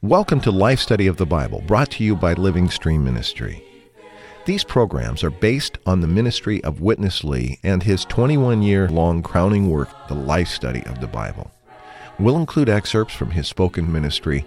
Welcome to Life Study of the Bible, brought to you by Living Stream Ministry. These programs are based on the ministry of Witness Lee and his 21 year long crowning work, The Life Study of the Bible. We'll include excerpts from his spoken ministry,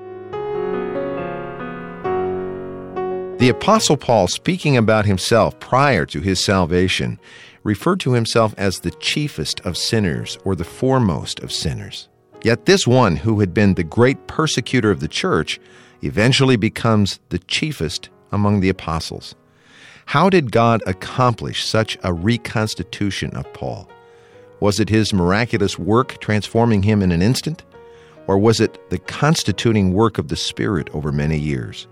The Apostle Paul, speaking about himself prior to his salvation, referred to himself as the chiefest of sinners or the foremost of sinners. Yet this one, who had been the great persecutor of the church, eventually becomes the chiefest among the apostles. How did God accomplish such a reconstitution of Paul? Was it his miraculous work transforming him in an instant? Or was it the constituting work of the Spirit over many years?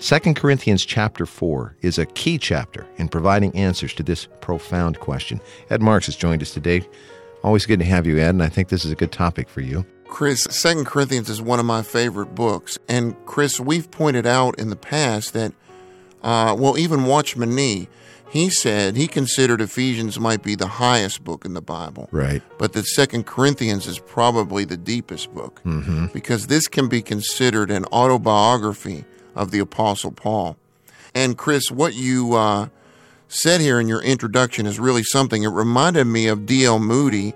2 Corinthians chapter 4 is a key chapter in providing answers to this profound question. Ed Marks has joined us today. Always good to have you, Ed, and I think this is a good topic for you. Chris, Second Corinthians is one of my favorite books. And Chris, we've pointed out in the past that, uh, well, even Watchman Nee, he said he considered Ephesians might be the highest book in the Bible. Right. But that Second Corinthians is probably the deepest book Mm-hmm. because this can be considered an autobiography of the Apostle Paul. And Chris, what you uh, said here in your introduction is really something. It reminded me of D.L. Moody.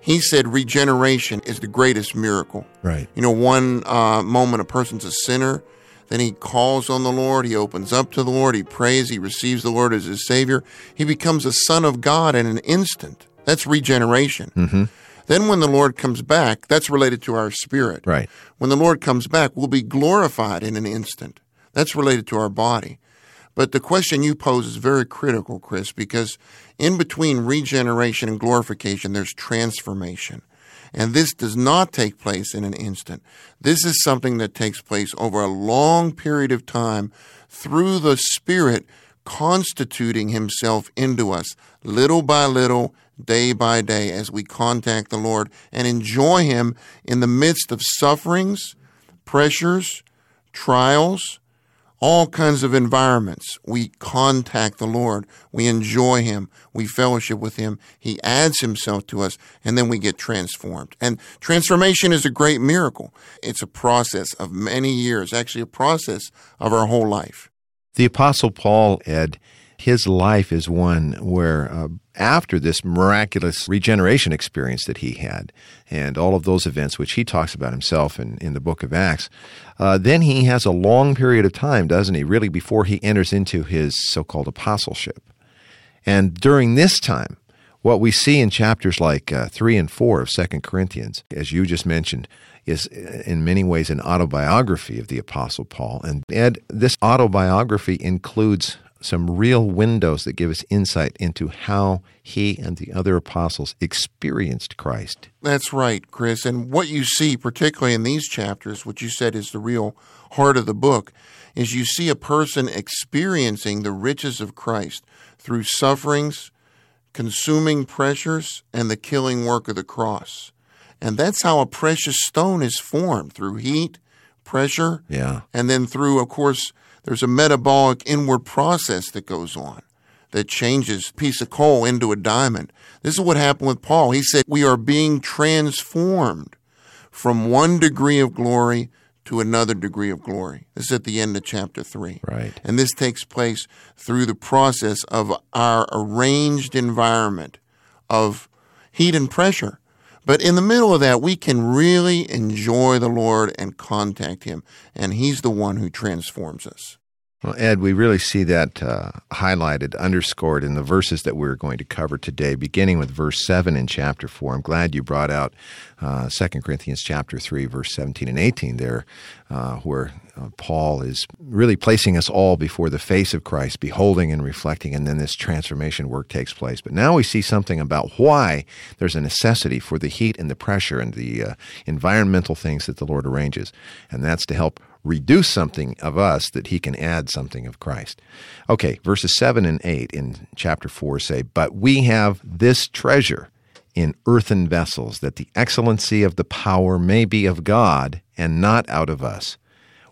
He said regeneration is the greatest miracle. Right. You know, one uh, moment a person's a sinner, then he calls on the Lord, he opens up to the Lord, he prays, he receives the Lord as his Savior. He becomes a son of God in an instant. That's regeneration. Mm-hmm. Then when the Lord comes back, that's related to our spirit. Right. When the Lord comes back, we'll be glorified in an instant. That's related to our body. But the question you pose is very critical, Chris, because in between regeneration and glorification, there's transformation. And this does not take place in an instant. This is something that takes place over a long period of time through the Spirit constituting Himself into us, little by little, day by day, as we contact the Lord and enjoy Him in the midst of sufferings, pressures, trials, all kinds of environments. We contact the Lord. We enjoy Him. We fellowship with Him. He adds Himself to us, and then we get transformed. And transformation is a great miracle. It's a process of many years, actually, a process of our whole life. The Apostle Paul, Ed, his life is one where, uh, after this miraculous regeneration experience that he had, and all of those events which he talks about himself in, in the book of Acts, uh, then he has a long period of time, doesn't he, really, before he enters into his so called apostleship. And during this time, what we see in chapters like uh, 3 and 4 of 2 Corinthians, as you just mentioned, is uh, in many ways an autobiography of the Apostle Paul. And Ed, this autobiography includes some real windows that give us insight into how he and the other apostles experienced Christ. That's right, Chris. And what you see, particularly in these chapters, what you said is the real heart of the book, is you see a person experiencing the riches of Christ through sufferings, consuming pressures, and the killing work of the cross. And that's how a precious stone is formed through heat, pressure, Yeah. and then through, of course, there's a metabolic inward process that goes on that changes a piece of coal into a diamond. This is what happened with Paul. He said, We are being transformed from one degree of glory to another degree of glory. This is at the end of chapter 3. Right. And this takes place through the process of our arranged environment of heat and pressure. But in the middle of that, we can really enjoy the Lord and contact Him. And He's the one who transforms us. Well, Ed, we really see that uh, highlighted, underscored in the verses that we're going to cover today, beginning with verse 7 in chapter 4. I'm glad you brought out uh, 2 Corinthians chapter 3, verse 17 and 18 there, uh, where uh, Paul is really placing us all before the face of Christ, beholding and reflecting, and then this transformation work takes place. But now we see something about why there's a necessity for the heat and the pressure and the uh, environmental things that the Lord arranges, and that's to help reduce something of us that he can add something of Christ. Okay, verses 7 and 8 in chapter 4 say, But we have this treasure in earthen vessels, that the excellency of the power may be of God and not out of us.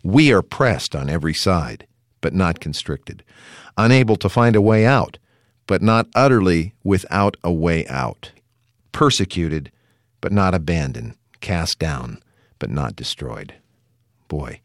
We are pressed on every side, but not constricted, unable to find a way out, but not utterly without a way out, persecuted, but not abandoned, cast down, but not destroyed boy,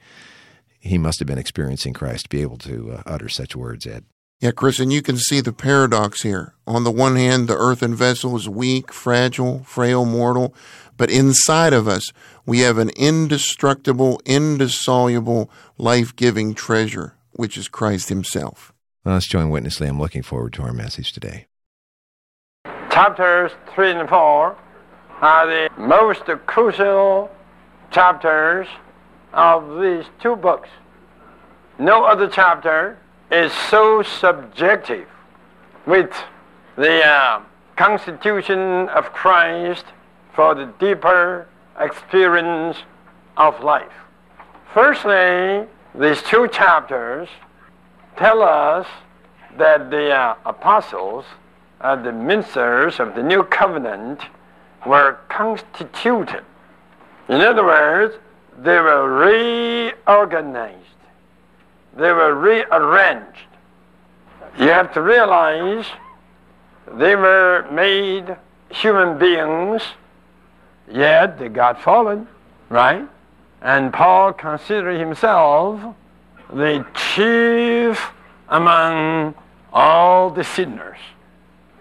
he must have been experiencing Christ to be able to uh, utter such words, Ed. Yeah, Chris, and you can see the paradox here. On the one hand, the earthen vessel is weak, fragile, frail, mortal, but inside of us, we have an indestructible, indissoluble, life giving treasure, which is Christ Himself. Well, let's join Witness Lee. I'm looking forward to our message today. Chapters 3 and 4 are the most crucial chapters of these two books. No other chapter is so subjective with the uh, constitution of Christ for the deeper experience of life. Firstly, these two chapters tell us that the uh, apostles, uh, the ministers of the new covenant, were constituted. In other words, they were reorganized, they were rearranged. You have to realize they were made human beings, yet they got fallen, right? And Paul considered himself the chief among all the sinners.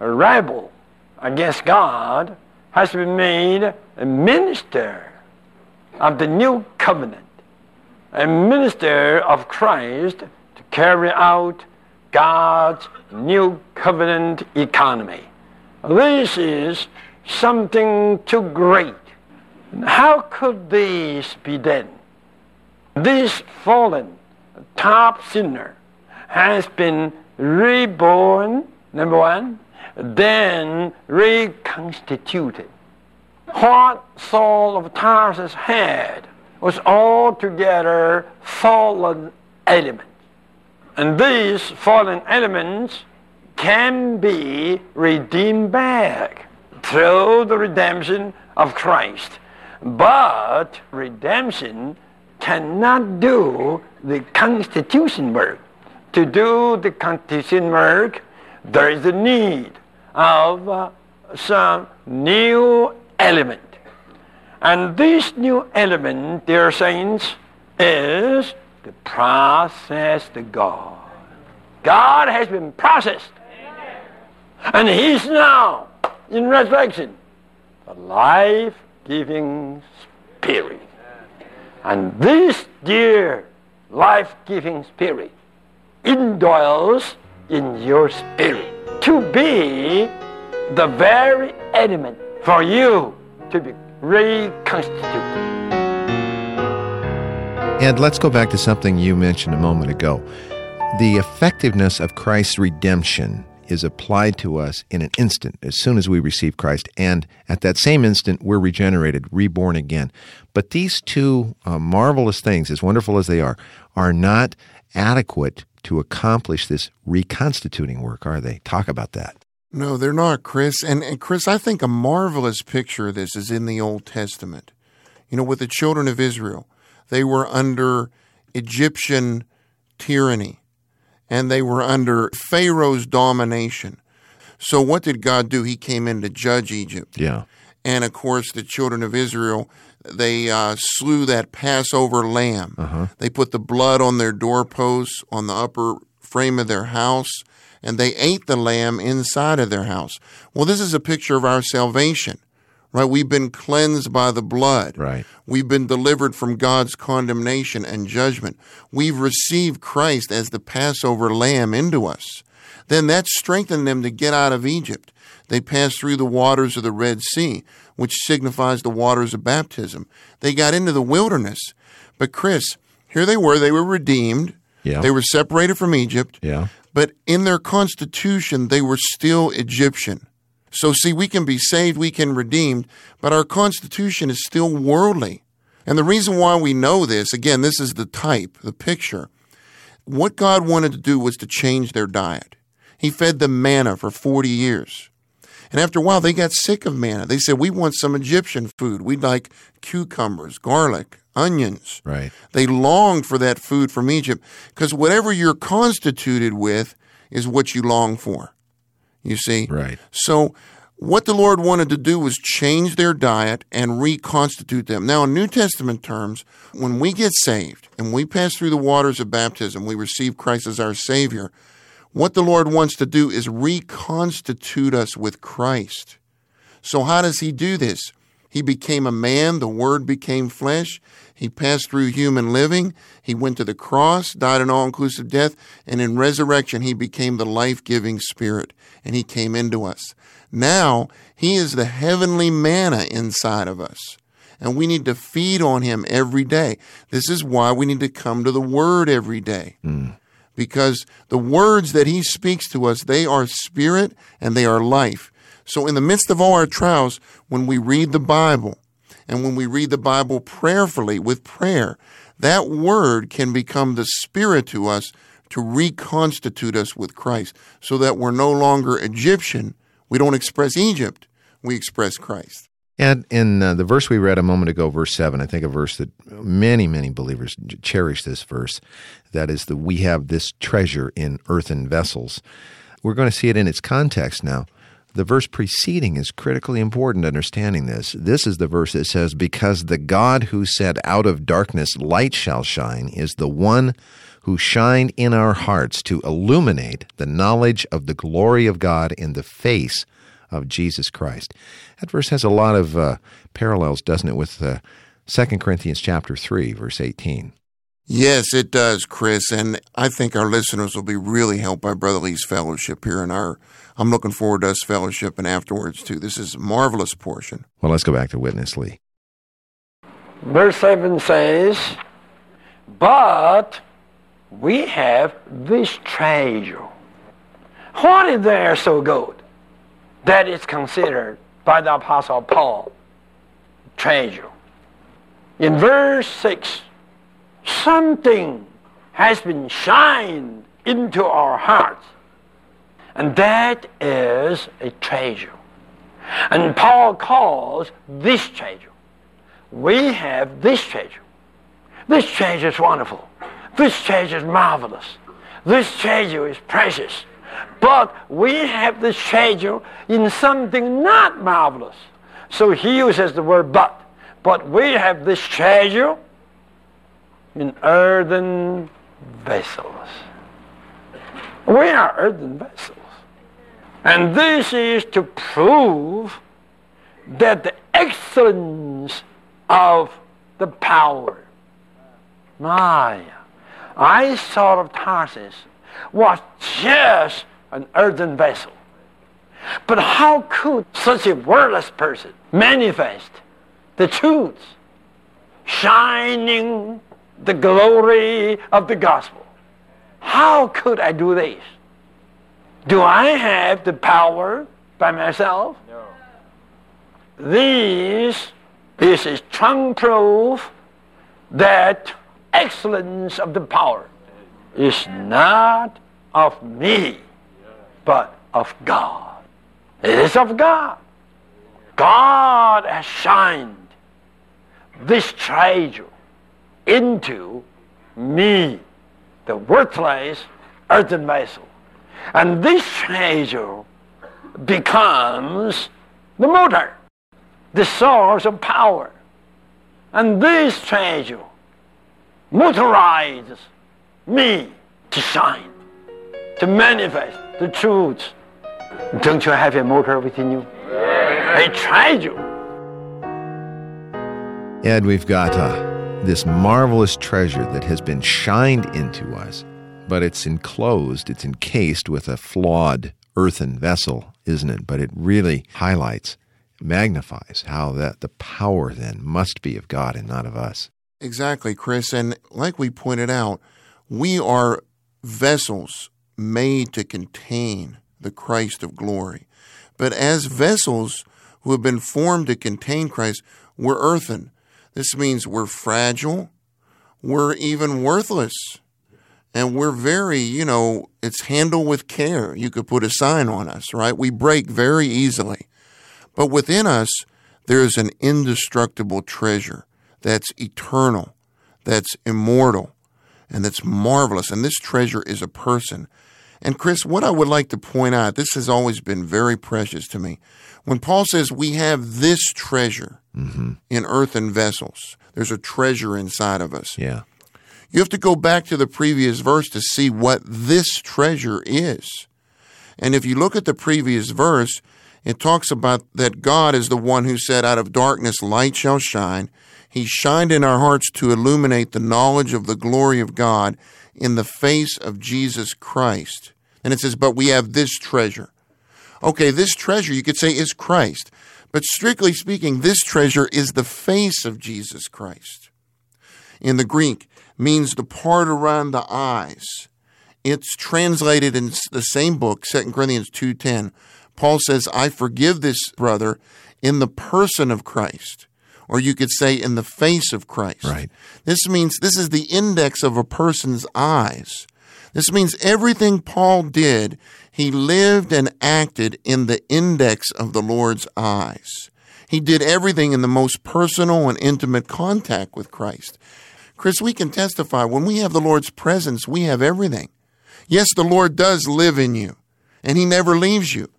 A rebel against God has been made a minister of the new covenant, a minister of Christ to carry out God's new covenant economy. This is something too great. How could this be done? This fallen top sinner has been reborn, number one, then reconstituted what Saul of Tarsus had was altogether fallen elements. And these fallen elements can be redeemed back through the redemption of Christ. But redemption cannot do the constitution work. To do the constitution work, there is a need of uh, some new element. And this new element, dear saints, is the process to God. God has been processed. And He's now in resurrection, the life giving Spirit. And this dear life giving Spirit indwells in your spirit to be the very element for you to be reconstituted. And let's go back to something you mentioned a moment ago. The effectiveness of Christ's redemption is applied to us in an instant as soon as we receive Christ, and at that same instant, we're regenerated, reborn again. But these two uh, marvelous things, as wonderful as they are, are not adequate to accomplish this reconstituting work, are they? Talk about that. No, they're not, Chris. And, and Chris, I think a marvelous picture of this is in the Old Testament. You know, with the children of Israel, they were under Egyptian tyranny and they were under Pharaoh's domination. So, what did God do? He came in to judge Egypt. Yeah. And of course, the children of Israel, they uh, slew that Passover lamb. Uh-huh. They put the blood on their doorposts, on the upper frame of their house and they ate the lamb inside of their house. Well, this is a picture of our salvation. right? We've been cleansed by the blood. Right. We've been delivered from God's condemnation and judgment. We've received Christ as the Passover lamb into us. Then that strengthened them to get out of Egypt. They passed through the waters of the Red Sea, which signifies the waters of baptism. They got into the wilderness. But Chris, here they were, they were redeemed. Yeah. They were separated from Egypt. Yeah. But in their constitution, they were still Egyptian. So, see, we can be saved, we can redeemed, but our constitution is still worldly. And the reason why we know this, again, this is the type, the picture. What God wanted to do was to change their diet. He fed them manna for 40 years. And after a while, they got sick of manna. They said, We want some Egyptian food. We'd like cucumbers, garlic, onions. Right. They longed for that food from Egypt because whatever you're constituted with is what you long for. You see? Right. So, what the Lord wanted to do was change their diet and reconstitute them. Now, in New Testament terms, when we get saved and we pass through the waters of baptism, we receive Christ as our Savior. What the Lord wants to do is reconstitute us with Christ. So, how does He do this? He became a man, the Word became flesh. He passed through human living. He went to the cross, died an all inclusive death, and in resurrection, He became the life giving Spirit, and He came into us. Now, He is the heavenly manna inside of us, and we need to feed on Him every day. This is why we need to come to the Word every day. Hmm. Because the words that He speaks to us, they are spirit and they are life. So, in the midst of all our trials, when we read the Bible, and when we read the Bible prayerfully with prayer, that word can become the spirit to us to reconstitute us with Christ so that we're no longer Egyptian. We don't express Egypt, we express Christ. And in uh, the verse we read a moment ago, verse 7, I think a verse that many, many believers cherish this verse. That is that we have this treasure in earthen vessels. We're going to see it in its context now. The verse preceding is critically important understanding this. This is the verse that says, Because the God who said, Out of darkness light shall shine, is the one who shined in our hearts to illuminate the knowledge of the glory of God in the face of Jesus Christ. That verse has a lot of uh, parallels, doesn't it, with uh, 2 Corinthians chapter 3, verse 18. Yes, it does, Chris, and I think our listeners will be really helped by Brother Lee's fellowship here, and our I'm looking forward to us fellowship and afterwards too. This is a marvelous portion. Well, let's go back to Witness Lee. Verse 7 says, But we have this treasure. What is there so good that is considered by the Apostle Paul treasure? In verse 6, something has been shined into our hearts, and that is a treasure. And Paul calls this treasure we have this treasure. This treasure is wonderful. This treasure is marvelous. This treasure is precious. But we have this treasure in something not marvelous. So he uses the word but. But we have this treasure in earthen vessels. We are earthen vessels. And this is to prove that the excellence of the power. My, I Saul of Tarsus was just an earthen vessel. But how could such a worthless person manifest the truth, shining the glory of the gospel? How could I do this? Do I have the power by myself? No. This this is strong proof that excellence of the power is not of me, but of God. It is of God. God has shined this treasure into me, the worthless earthen vessel. And this treasure becomes the motor the source of power. And this treasure motorizes me to shine, to manifest the truth. Don't you have a motor within you? A treasure. Ed, we've got uh, this marvelous treasure that has been shined into us, but it's enclosed, it's encased with a flawed earthen vessel, isn't it? But it really highlights, magnifies how that the power then must be of God and not of us. Exactly, Chris. And like we pointed out, we are vessels made to contain the Christ of glory. But as vessels who have been formed to contain Christ, we're earthen. This means we're fragile, we're even worthless, and we're very, you know, it's handle with care. You could put a sign on us, right? We break very easily. But within us, there's an indestructible treasure that's eternal, that's immortal, and that's marvelous. And this treasure is a person. And Chris, what I would like to point out, this has always been very precious to me. When Paul says we have this treasure mm-hmm. in earthen vessels, there's a treasure inside of us. Yeah. You have to go back to the previous verse to see what this treasure is. And if you look at the previous verse, it talks about that God is the one who said, Out of darkness light shall shine. He shined in our hearts to illuminate the knowledge of the glory of God in the face of Jesus Christ. And it says, But we have this treasure. Okay, this treasure, you could say, is Christ. But strictly speaking, this treasure is the face of Jesus Christ. In the Greek, means the part around the eyes. It's translated in the same book, 2 Corinthians 2.10. Paul says, I forgive this brother in the person of Christ. Or you could say in the face of Christ. Right. This means this is the index of a person's eyes. This means everything Paul did, he lived and acted in the index of the Lord's eyes. He did everything in the most personal and intimate contact with Christ. Chris, we can testify when we have the Lord's presence, we have everything. Yes, the Lord does live in you, and He never leaves you.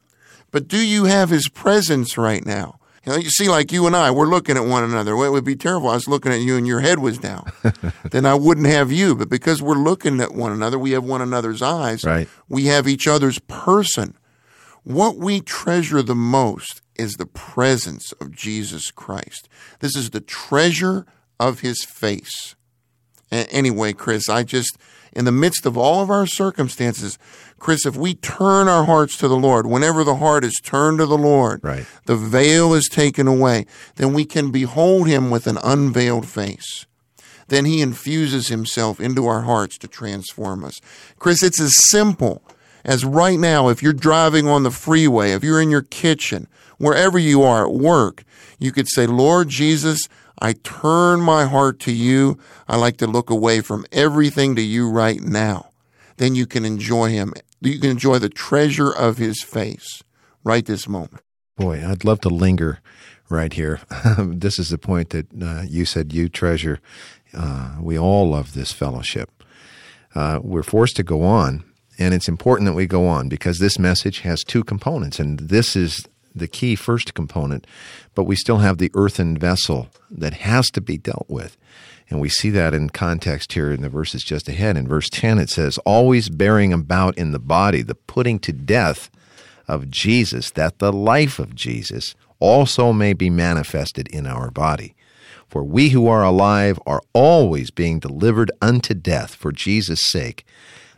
But do you have His presence right now? You, know, you see, like you and I, we're looking at one another. Well, it would be terrible. I was looking at you and your head was down. then I wouldn't have you. But because we're looking at one another, we have one another's eyes. Right. We have each other's person. What we treasure the most is the presence of Jesus Christ. This is the treasure of his face. Anyway, Chris, I just, in the midst of all of our circumstances, Chris, if we turn our hearts to the Lord, whenever the heart is turned to the Lord, right. the veil is taken away, then we can behold Him with an unveiled face. Then He infuses Himself into our hearts to transform us. Chris, it's as simple as right now, if you're driving on the freeway, if you're in your kitchen, wherever you are at work, you could say, Lord Jesus, I turn my heart to you. I like to look away from everything to you right now. Then you can enjoy him. You can enjoy the treasure of his face right this moment. Boy, I'd love to linger right here. this is the point that uh, you said you treasure. Uh, we all love this fellowship. Uh, we're forced to go on, and it's important that we go on because this message has two components, and this is the key first component, but we still have the earthen vessel that has to be dealt with. And we see that in context here in the verses just ahead. In verse 10, it says, Always bearing about in the body the putting to death of Jesus, that the life of Jesus also may be manifested in our body. For we who are alive are always being delivered unto death for Jesus' sake,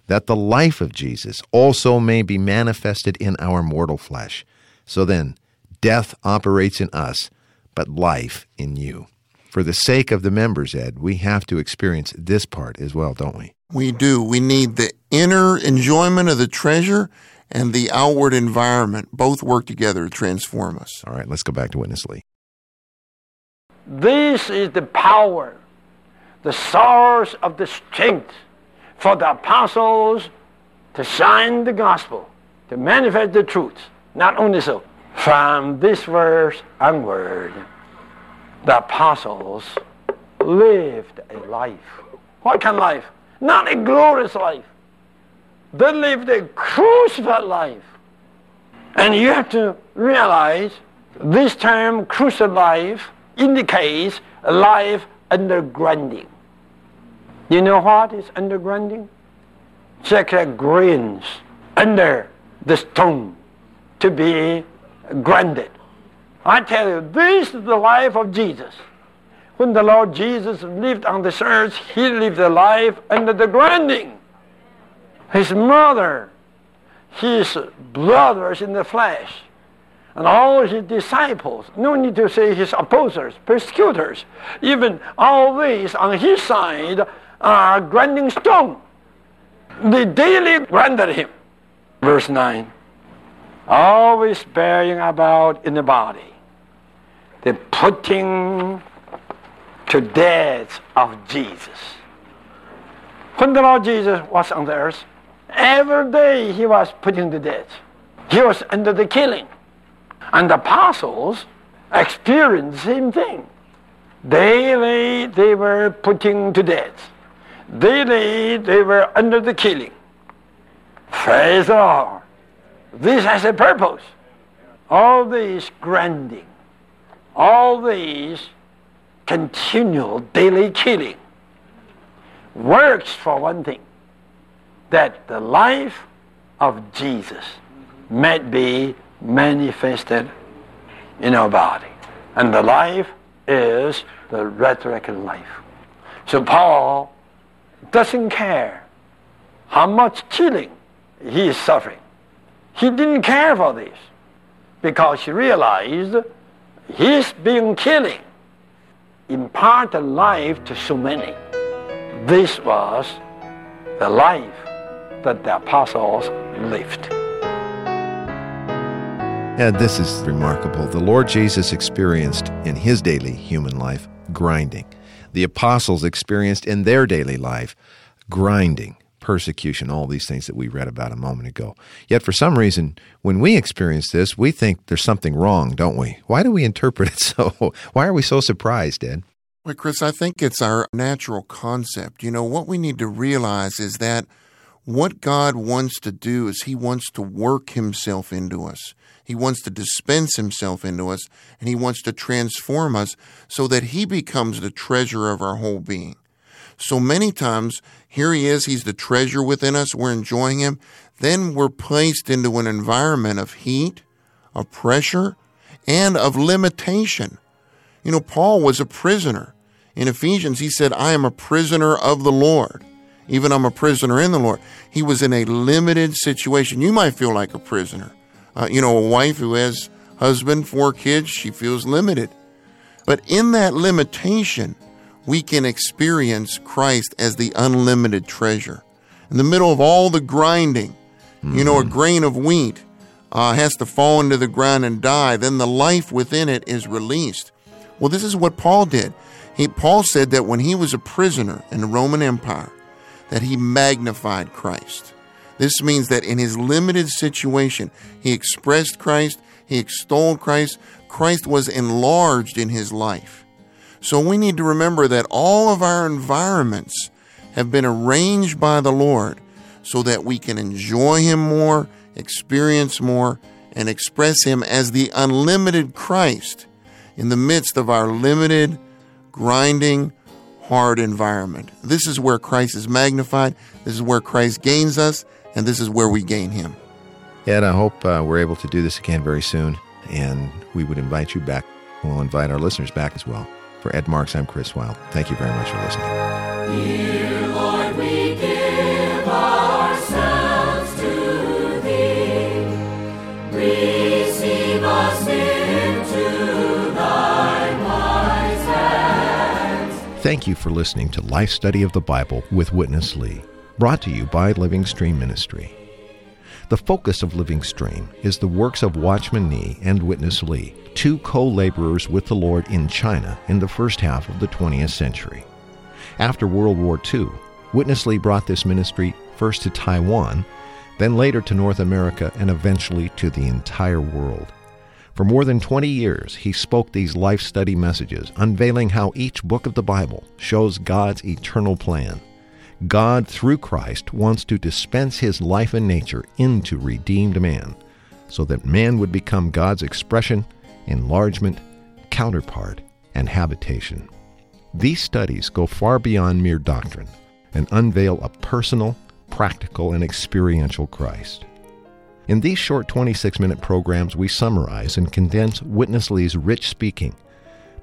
that the life of Jesus also may be manifested in our mortal flesh. So then, death operates in us, but life in you. For the sake of the members, Ed, we have to experience this part as well, don't we? We do. We need the inner enjoyment of the treasure and the outward environment. Both work together to transform us. All right, let's go back to Witness Lee. This is the power, the source of the strength for the apostles to shine the gospel, to manifest the truth. Not only so, from this verse onward, the apostles lived a life. What kind of life? Not a glorious life. They lived a crucified life. And you have to realize this term crucified life indicates a life under grinding. You know what is under grinding? It's like grains under the stone to be granted. I tell you, this is the life of Jesus. when the Lord Jesus lived on this earth, he lived a life under the grinding. His mother, his brothers in the flesh, and all his disciples, no need to say his opposers, persecutors, even all these on his side are grinding stone. They daily grinded him. Verse 9 always bearing about in the body the putting to death of Jesus. When the Lord Jesus was on the earth, every day he was putting to death. He was under the killing. And the apostles experienced the same thing. Daily they were putting to death. Daily they were under the killing. Praise the Lord. This has a purpose. All these grinding, all these continual daily killing works for one thing that the life of Jesus might be manifested in our body. And the life is the resurrected life. So Paul doesn't care how much killing he is suffering. He didn't care for this because he realized his being killing imparted life to so many. This was the life that the apostles lived. And this is remarkable. The Lord Jesus experienced in his daily human life grinding. The apostles experienced in their daily life grinding persecution, all these things that we read about a moment ago. Yet for some reason, when we experience this, we think there's something wrong, don't we? Why do we interpret it so? Why are we so surprised, Ed? Well, Chris, I think it's our natural concept. You know, what we need to realize is that what God wants to do is He wants to work Himself into us. He wants to dispense Himself into us, and He wants to transform us so that He becomes the treasure of our whole being. So many times, here he is, he's the treasure within us, we're enjoying him. Then we're placed into an environment of heat, of pressure, and of limitation. You know, Paul was a prisoner. In Ephesians, he said, I am a prisoner of the Lord. Even I'm a prisoner in the Lord. He was in a limited situation. You might feel like a prisoner. Uh, you know, a wife who has husband, four kids, she feels limited. But in that limitation, we can experience Christ as the unlimited treasure. In the middle of all the grinding, mm-hmm. you know, a mm-hmm. grain of wheat uh, has to fall into the ground and die, then the life within it is released. Well, this is what Paul did. He, Paul said that when he was a prisoner in the Roman Empire, that he magnified Christ. This means that in his limited situation, he expressed Christ, he extolled Christ, Christ was enlarged in his life. So we need to remember that all of our environments have been arranged by the Lord so that we can enjoy Him more, experience more, and express Him as the unlimited Christ in the midst of our limited, grinding, hard environment. This is where Christ is magnified, this is where Christ gains us, and this is where we gain Him. Ed, I hope uh, we're able to do this again very soon, and we would invite you back. We'll invite our listeners back as well. For Ed Marks, I'm Chris Wilde. Thank you very much for listening. Dear Lord, we give ourselves to Thee. Receive us into Thy wise hands. Thank you for listening to Life Study of the Bible with Witness Lee, brought to you by Living Stream Ministry. The focus of Living Stream is the works of Watchman Nee and Witness Lee, two co laborers with the Lord in China in the first half of the 20th century. After World War II, Witness Lee brought this ministry first to Taiwan, then later to North America, and eventually to the entire world. For more than 20 years, he spoke these life study messages, unveiling how each book of the Bible shows God's eternal plan God, through Christ, wants to dispense his life and nature into redeemed man, so that man would become God's expression, enlargement, counterpart, and habitation. These studies go far beyond mere doctrine and unveil a personal, practical, and experiential Christ. In these short 26 minute programs, we summarize and condense Witness Lee's rich speaking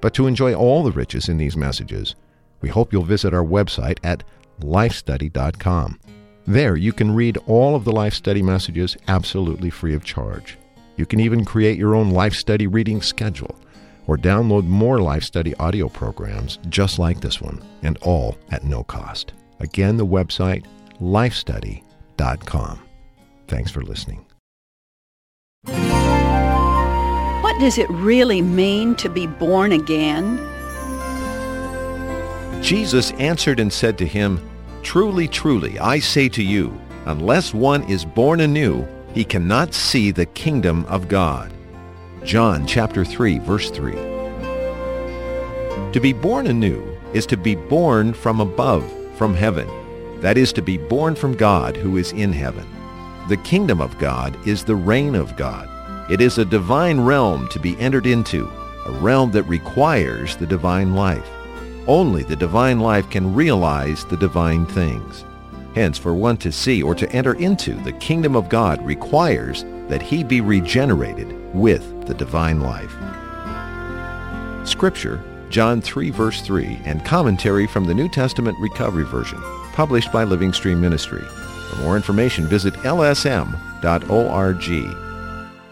But to enjoy all the riches in these messages, we hope you'll visit our website at lifestudy.com. There, you can read all of the Life Study messages absolutely free of charge. You can even create your own Life Study reading schedule or download more Life Study audio programs just like this one, and all at no cost. Again, the website lifestudy.com. Thanks for listening. What does it really mean to be born again? Jesus answered and said to him, Truly, truly, I say to you, unless one is born anew, he cannot see the kingdom of God. John chapter 3, verse 3. To be born anew is to be born from above, from heaven. That is to be born from God who is in heaven. The kingdom of God is the reign of God. It is a divine realm to be entered into, a realm that requires the divine life. Only the divine life can realize the divine things. Hence, for one to see or to enter into the kingdom of God requires that he be regenerated with the divine life. Scripture, John 3 verse 3, and commentary from the New Testament Recovery Version, published by Living Stream Ministry. For more information, visit lsm.org